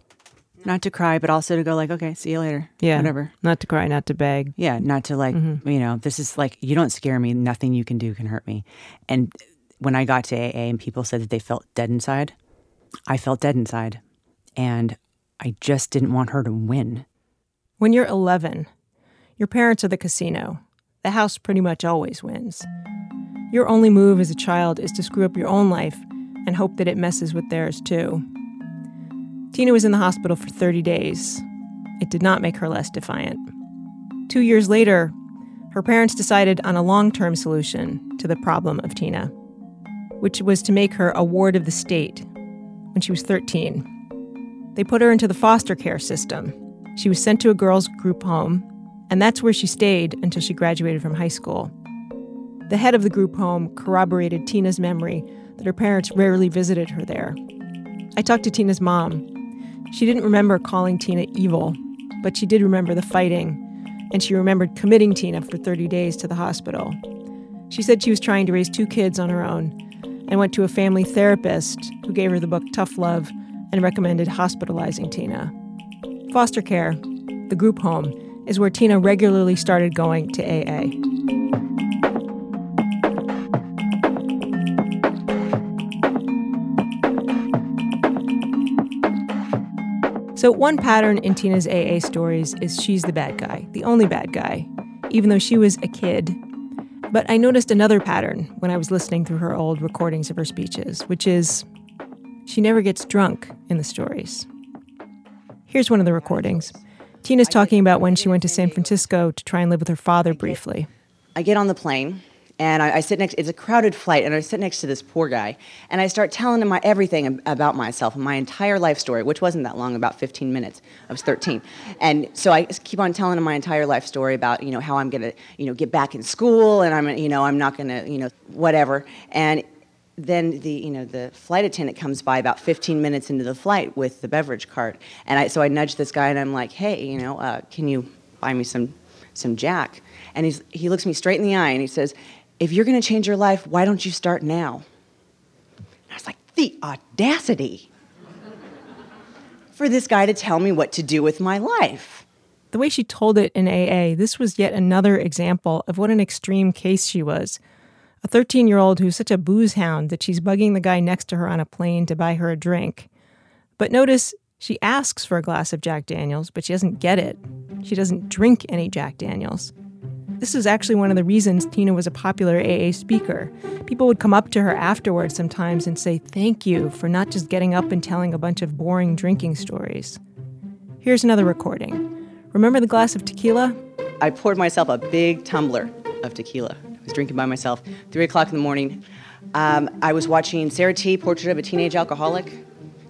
Speaker 33: Not to cry, but also to go like, okay, see you later.
Speaker 31: Yeah.
Speaker 33: Whatever.
Speaker 31: Not to cry, not to beg.
Speaker 33: Yeah. Not to like,
Speaker 31: Mhm.
Speaker 33: you know, this is like, you don't scare me. Nothing you can do can hurt me. And when I got to AA and people said that they felt dead inside, I felt dead inside. And I just didn't want her to win.
Speaker 31: When you're 11, your parents are the casino. The house pretty much always wins. Your only move as a child is to screw up your own life and hope that it messes with theirs too. Tina was in the hospital for 30 days. It did not make her less defiant. Two years later, her parents decided on a long term solution to the problem of Tina, which was to make her a ward of the state when she was 13. They put her into the foster care system. She was sent to a girls' group home, and that's where she stayed until she graduated from high school. The head of the group home corroborated Tina's memory that her parents rarely visited her there. I talked to Tina's mom. She didn't remember calling Tina evil, but she did remember the fighting, and she remembered committing Tina for 30 days to the hospital. She said she was trying to raise two kids on her own and went to a family therapist who gave her the book Tough Love and recommended hospitalizing Tina. Foster care, the group home, is where Tina regularly started going to AA. So, one pattern in Tina's AA stories is she's the bad guy, the only bad guy, even though she was a kid. But I noticed another pattern when I was listening through her old recordings of her speeches, which is she never gets drunk in the stories. Here's one of the recordings. Tina's talking about when she went to San Francisco to try and live with her father briefly.
Speaker 32: I get on the plane and I, I sit next. It's a crowded flight, and I sit next to this poor guy, and I start telling him my, everything about myself, my entire life story, which wasn't that long, about 15 minutes. I was 13, and so I keep on telling him my entire life story about you know how I'm gonna you know get back in school, and I'm you know I'm not gonna you know whatever, and then the you know the flight attendant comes by about 15 minutes into the flight with the beverage cart, and I so I nudge this guy and I'm like, hey, you know, uh, can you buy me some some Jack? And he's he looks me straight in the eye and he says, if you're going to change your life, why don't you start now? And I was like, the audacity for this guy to tell me what to do with my life.
Speaker 31: The way she told it in AA, this was yet another example of what an extreme case she was. A 13 year old who's such a booze hound that she's bugging the guy next to her on a plane to buy her a drink. But notice she asks for a glass of Jack Daniels, but she doesn't get it. She doesn't drink any Jack Daniels. This is actually one of the reasons Tina was a popular AA speaker. People would come up to her afterwards sometimes and say, Thank you for not just getting up and telling a bunch of boring drinking stories. Here's another recording. Remember the glass of tequila?
Speaker 32: I poured myself a big tumbler of tequila. I was drinking by myself. Three o'clock in the morning. Um, I was watching Sarah T. Portrait of a Teenage Alcoholic,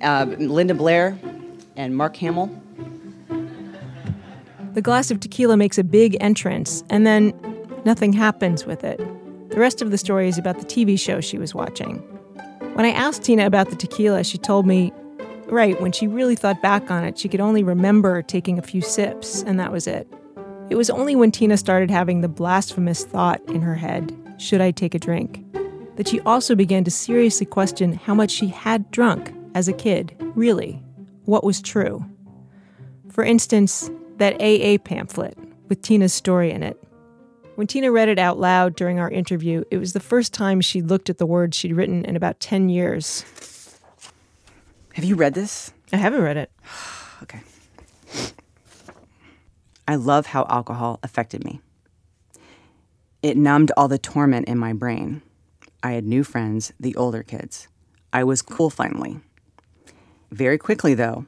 Speaker 32: uh, Linda Blair, and Mark Hamill.
Speaker 31: The glass of tequila makes a big entrance, and then nothing happens with it. The rest of the story is about the TV show she was watching. When I asked Tina about the tequila, she told me, right, when she really thought back on it, she could only remember taking a few sips, and that was it. It was only when Tina started having the blasphemous thought in her head, should I take a drink, that she also began to seriously question how much she had drunk as a kid, really, what was true. For instance, that AA pamphlet with Tina's story in it. When Tina read it out loud during our interview, it was the first time she'd looked at the words she'd written in about 10 years.
Speaker 33: Have you read this?
Speaker 31: I haven't read it. *sighs*
Speaker 33: okay. I love how alcohol affected me. It numbed all the torment in my brain. I had new friends, the older kids. I was cool finally. Very quickly, though,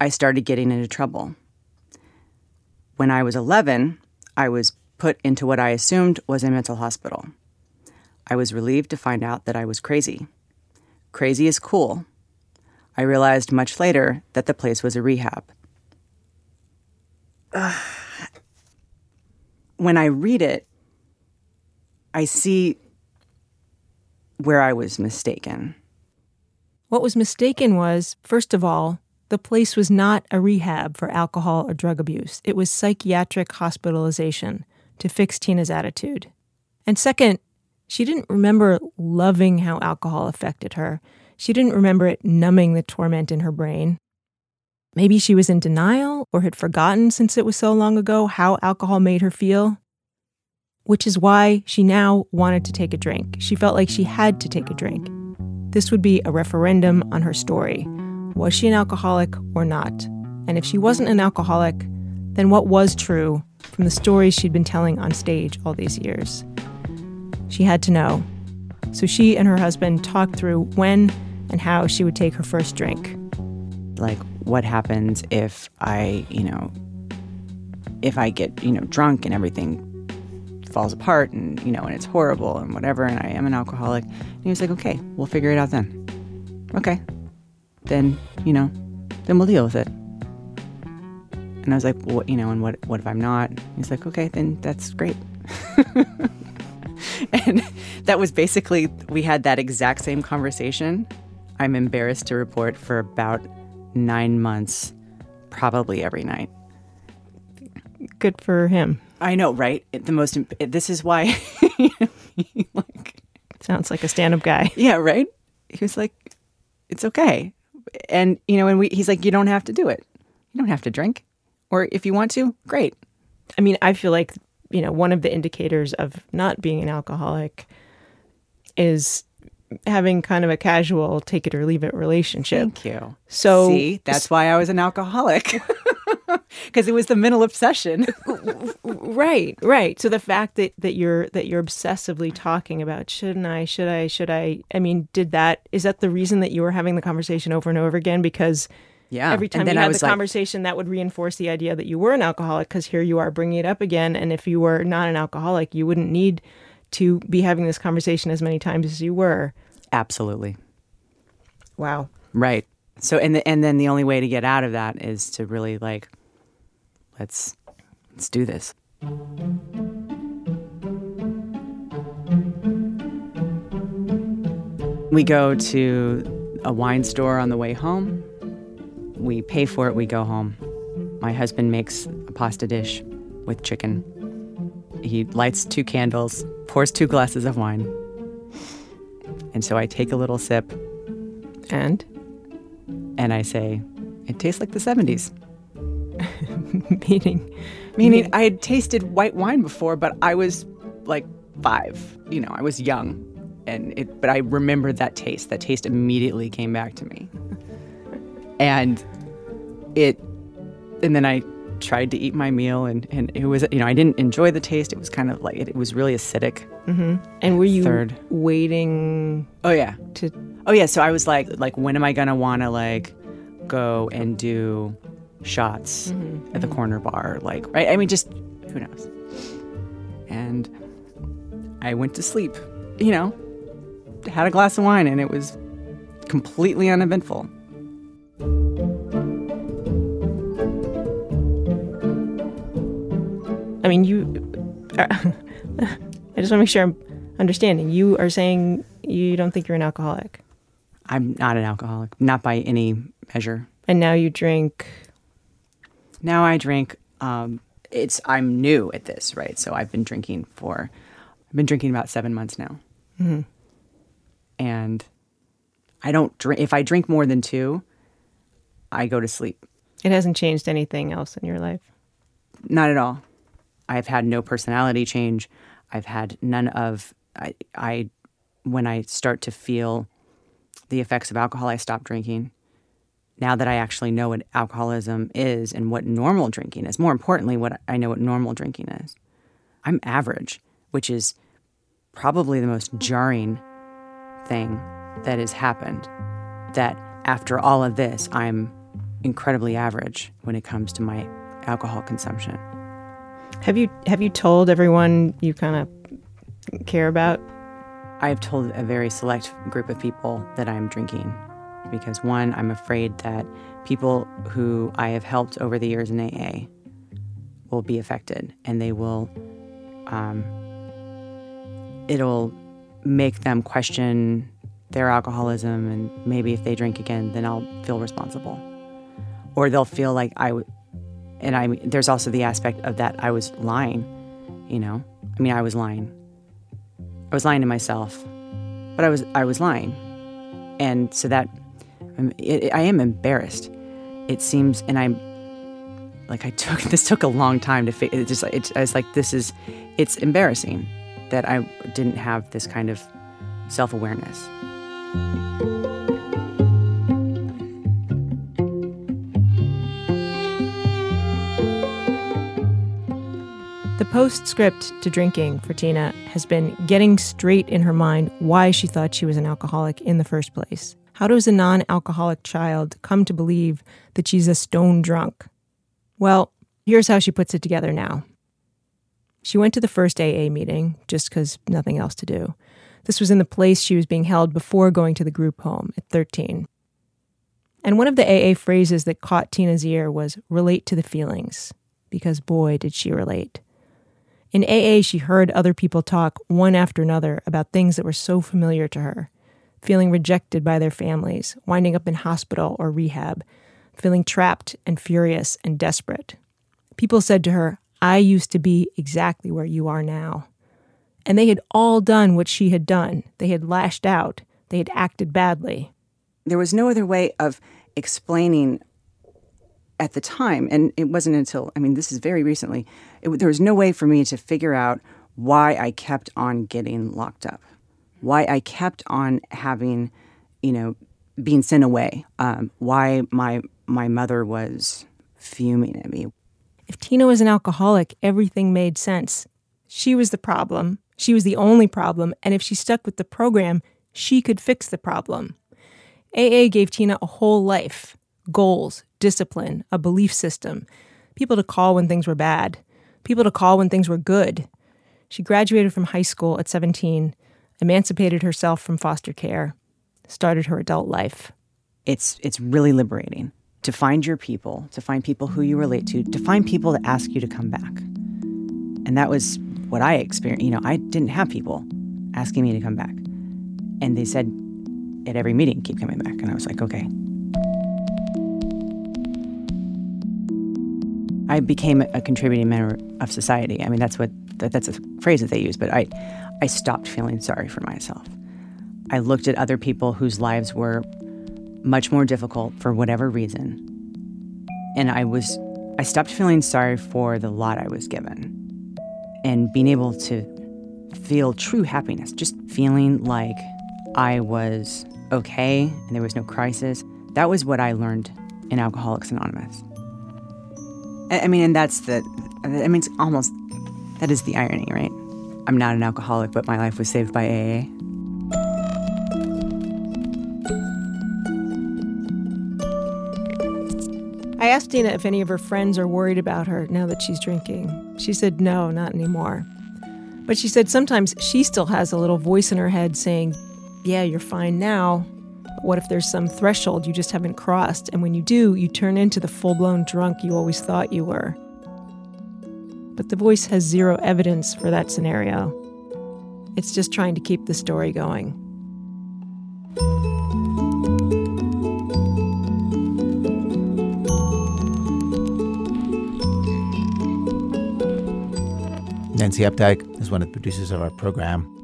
Speaker 33: I started getting into trouble. When I was 11, I was put into what I assumed was a mental hospital. I was relieved to find out that I was crazy. Crazy is cool. I realized much later that the place was a rehab. *sighs* when I read it, I see where I was mistaken.
Speaker 31: What was mistaken was, first of all, the place was not a rehab for alcohol or drug abuse. It was psychiatric hospitalization to fix Tina's attitude. And second, she didn't remember loving how alcohol affected her. She didn't remember it numbing the torment in her brain. Maybe she was in denial or had forgotten since it was so long ago how alcohol made her feel. Which is why she now wanted to take a drink. She felt like she had to take a drink. This would be a referendum on her story. Was she an alcoholic or not? And if she wasn't an alcoholic, then what was true from the stories she'd been telling on stage all these years? She had to know. So she and her husband talked through when and how she would take her first drink.
Speaker 33: Like, what happens if I, you know, if I get, you know, drunk and everything falls apart and, you know, and it's horrible and whatever, and I am an alcoholic. And he was like, okay, we'll figure it out then. Okay. Then, you know, then we'll deal with it. And I was like, well, what, you know, and what, what if I'm not? He's like, okay, then that's great. *laughs* and that was basically, we had that exact same conversation. I'm embarrassed to report for about nine months, probably every night.
Speaker 31: Good for him.
Speaker 33: I know, right? The most. This is why. *laughs*
Speaker 31: like, Sounds like a stand-up guy.
Speaker 33: Yeah, right. He was like, "It's okay," and you know, and we. He's like, "You don't have to do it. You don't have to drink, or if you want to, great."
Speaker 31: I mean, I feel like you know one of the indicators of not being an alcoholic is having kind of a casual take it or leave it relationship.
Speaker 33: Thank you.
Speaker 31: So
Speaker 33: see, that's why I was an alcoholic. *laughs* *laughs* Because it was the mental obsession. *laughs*
Speaker 31: right, right. So the fact that, that you're that you're obsessively talking about shouldn't I, should I, should I? I mean, did that is that the reason that you were having the conversation over and over again? Because
Speaker 33: yeah,
Speaker 31: every time you had the like, conversation, that would reinforce the idea that you were an alcoholic. Because here you are bringing it up again, and if you were not an alcoholic, you wouldn't need to be having this conversation as many times as you were.
Speaker 33: Absolutely.
Speaker 31: Wow.
Speaker 33: Right. So and the, and then the only way to get out of that is to really like let's let's do this. We go to a wine store on the way home. We pay for it, we go home. My husband makes a pasta dish with chicken. He lights two candles, pours two glasses of wine. And so I take a little sip.
Speaker 31: And?
Speaker 33: And I say, it tastes like the 70s. *laughs*
Speaker 31: Meaning?
Speaker 33: Meaning, I had tasted white wine before, but I was like five. You know, I was young. And it, but I remembered that taste. That taste immediately came back to me. and it, and then I tried to eat my meal, and, and it was, you know, I didn't enjoy the taste. It was kind of like, it, it was really acidic.
Speaker 31: Mm-hmm. And were you
Speaker 33: Third.
Speaker 31: waiting?
Speaker 33: Oh yeah.
Speaker 31: To
Speaker 33: oh yeah. So I was like, like when am I gonna want to like go and do shots
Speaker 31: Mhm,
Speaker 33: at the corner bar? Like right? I mean, just who knows? And I went to sleep. You know, had a glass of wine, and it was completely uneventful.
Speaker 31: I mean, you. *laughs* I just want to make sure I'm understanding. You are saying you don't think you're an alcoholic,
Speaker 33: I'm not an alcoholic, not by any measure.
Speaker 31: and now you drink.
Speaker 33: Now I drink. Um, it's I'm new at this, right? So I've been drinking for, I've been drinking about seven months now,
Speaker 31: Mhm.
Speaker 33: and I don't drink. If I drink more than two, I go to sleep.
Speaker 31: It hasn't changed anything else in your life.
Speaker 33: Not at all. I've had no personality change. I've had none of I, I when I start to feel the effects of alcohol, I stop drinking. Now that I actually know what alcoholism is and what normal drinking is, more importantly, what I know what normal drinking is, I'm average, which is probably the most jarring thing that has happened. That after all of this, I'm incredibly average when it comes to my alcohol consumption.
Speaker 31: Have you have you told everyone you kind of care about?
Speaker 33: I have told a very select group of people that I'm drinking because one, I'm afraid that people who I have helped over the years in AA will be affected and they will, um, it'll make them question their alcoholism and maybe if they drink again, then I'll feel responsible. Or they'll feel like I and I, there's also the aspect of that I was lying, you know? I mean, I was lying. I was lying to myself, but I was I was lying, and so that it, I am embarrassed. It seems, and I'm like I *laughs* took this took a long time to figure. It just it, I was like this is it's embarrassing that I didn't have this kind of self awareness.
Speaker 31: The postscript to drinking for Tina has been getting straight in her mind why she thought she was an alcoholic in the first place. How does a non alcoholic child come to believe that she's a stone drunk? Well, here's how she puts it together now. She went to the first AA meeting just because nothing else to do. This was in the place she was being held before going to the group home at 13. And one of the AA phrases that caught Tina's ear was relate to the feelings, because boy, did she relate. In AA, she heard other people talk one after another about things that were so familiar to her feeling rejected by their families, winding up in hospital or rehab, feeling trapped and furious and desperate. People said to her, I used to be exactly where you are now. And they had all done what she had done. They had lashed out, they had acted badly.
Speaker 33: There was no other way of explaining at the time, and it wasn't until, I mean, this is very recently, it, there was no way for me to figure out why I kept on getting locked up, why I kept on having, you know, being sent away, um, why my my mother was fuming at me.
Speaker 31: If Tina was an alcoholic, everything made sense. She was the problem. She was the only problem. And if she stuck with the program, she could fix the problem. AA gave Tina a whole life goals, discipline, a belief system, people to call when things were bad, people to call when things were good. She graduated from high school at 17, emancipated herself from foster care, started her adult life.
Speaker 33: It's it's really liberating to find your people, to find people who you relate to, to find people that ask you to come back. And that was what I experienced. You know, I didn't have people asking me to come back. And they said, at every meeting keep coming back. And I was like, okay. I became a contributing member of society. I mean, that's what that, that's a phrase that they use. But I, I stopped feeling sorry for myself. I looked at other people whose lives were much more difficult for whatever reason, and I was, I stopped feeling sorry for the lot I was given, and being able to feel true happiness, just feeling like I was okay and there was no crisis. That was what I learned in Alcoholics Anonymous. I mean, and that's the, I mean, it's almost, that is the irony, right? I'm not an alcoholic, but my life was saved by AA.
Speaker 31: I asked Tina if any of her friends are worried about her now that she's drinking. She said no, not anymore. But she said sometimes she still has a little voice in her head saying, Yeah, you're fine now. What if there's some threshold you just haven't crossed? And when you do, you turn into the full blown drunk you always thought you were. But the voice has zero evidence for that scenario. It's just trying to keep the story going.
Speaker 1: Nancy Updike is one of the producers of our program.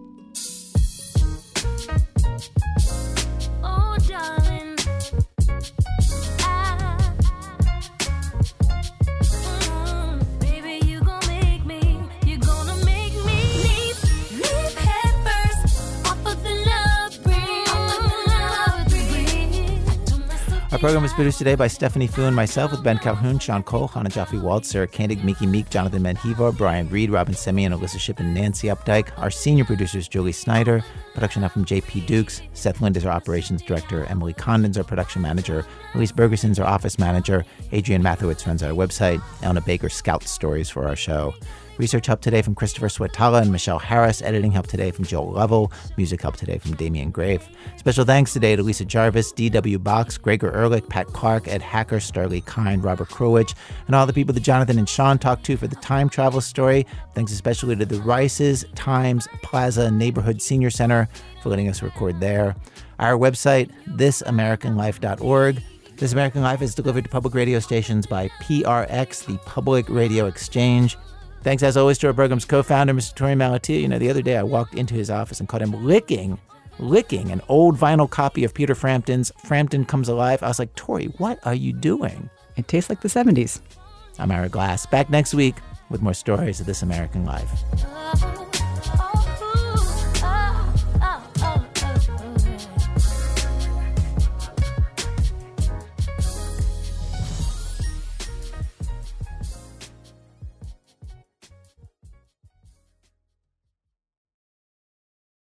Speaker 1: Program was produced today by Stephanie Fu and myself with Ben Calhoun, Sean Cole, Hannah Jaffe Walt, Sarah Koenig, Miki Meek, Jonathan Menjivar, Brian Reed, Robyn Semien, Alissa Shipp, and Nancy Updike. Our senior producers, Julie Snyder. Production help from JP Dukes. Seth Lind is our operations director. Emily Condon's our production manager. Elise Bergerson's our office manager. Adrian Mathewitz runs our website. Elna Baker scouts stories for our show. Research help today from Christopher Swetala and Michelle Harris. Editing help today from Joel Lovell. Music help today from Damien Graef. Special thanks today to Lisa Jarvis, D.W. Box, Gregor Ehrlich, Pat Clark, Ed Hacker, Starlee Kine, Robert Krowich, and all the people that Jonathan and Sean talked to for the time travel story. Thanks especially to the Rices, Times, Plaza, Neighborhood Senior Center for letting us record there. Our website, thisamericanlife.org. This American Life is delivered to public radio stations by PRX, the Public Radio Exchange. Thanks, as always, to our program's co founder, Mr. Torey Malatia. You know, the other day I walked into his office and caught him licking, licking an old vinyl copy of Peter Frampton's Frampton Comes Alive. I was like, Tori, what are you doing?
Speaker 33: It tastes like the 70s.
Speaker 1: I'm Ira Glass. Back next week with more stories of this American life. Uh-huh.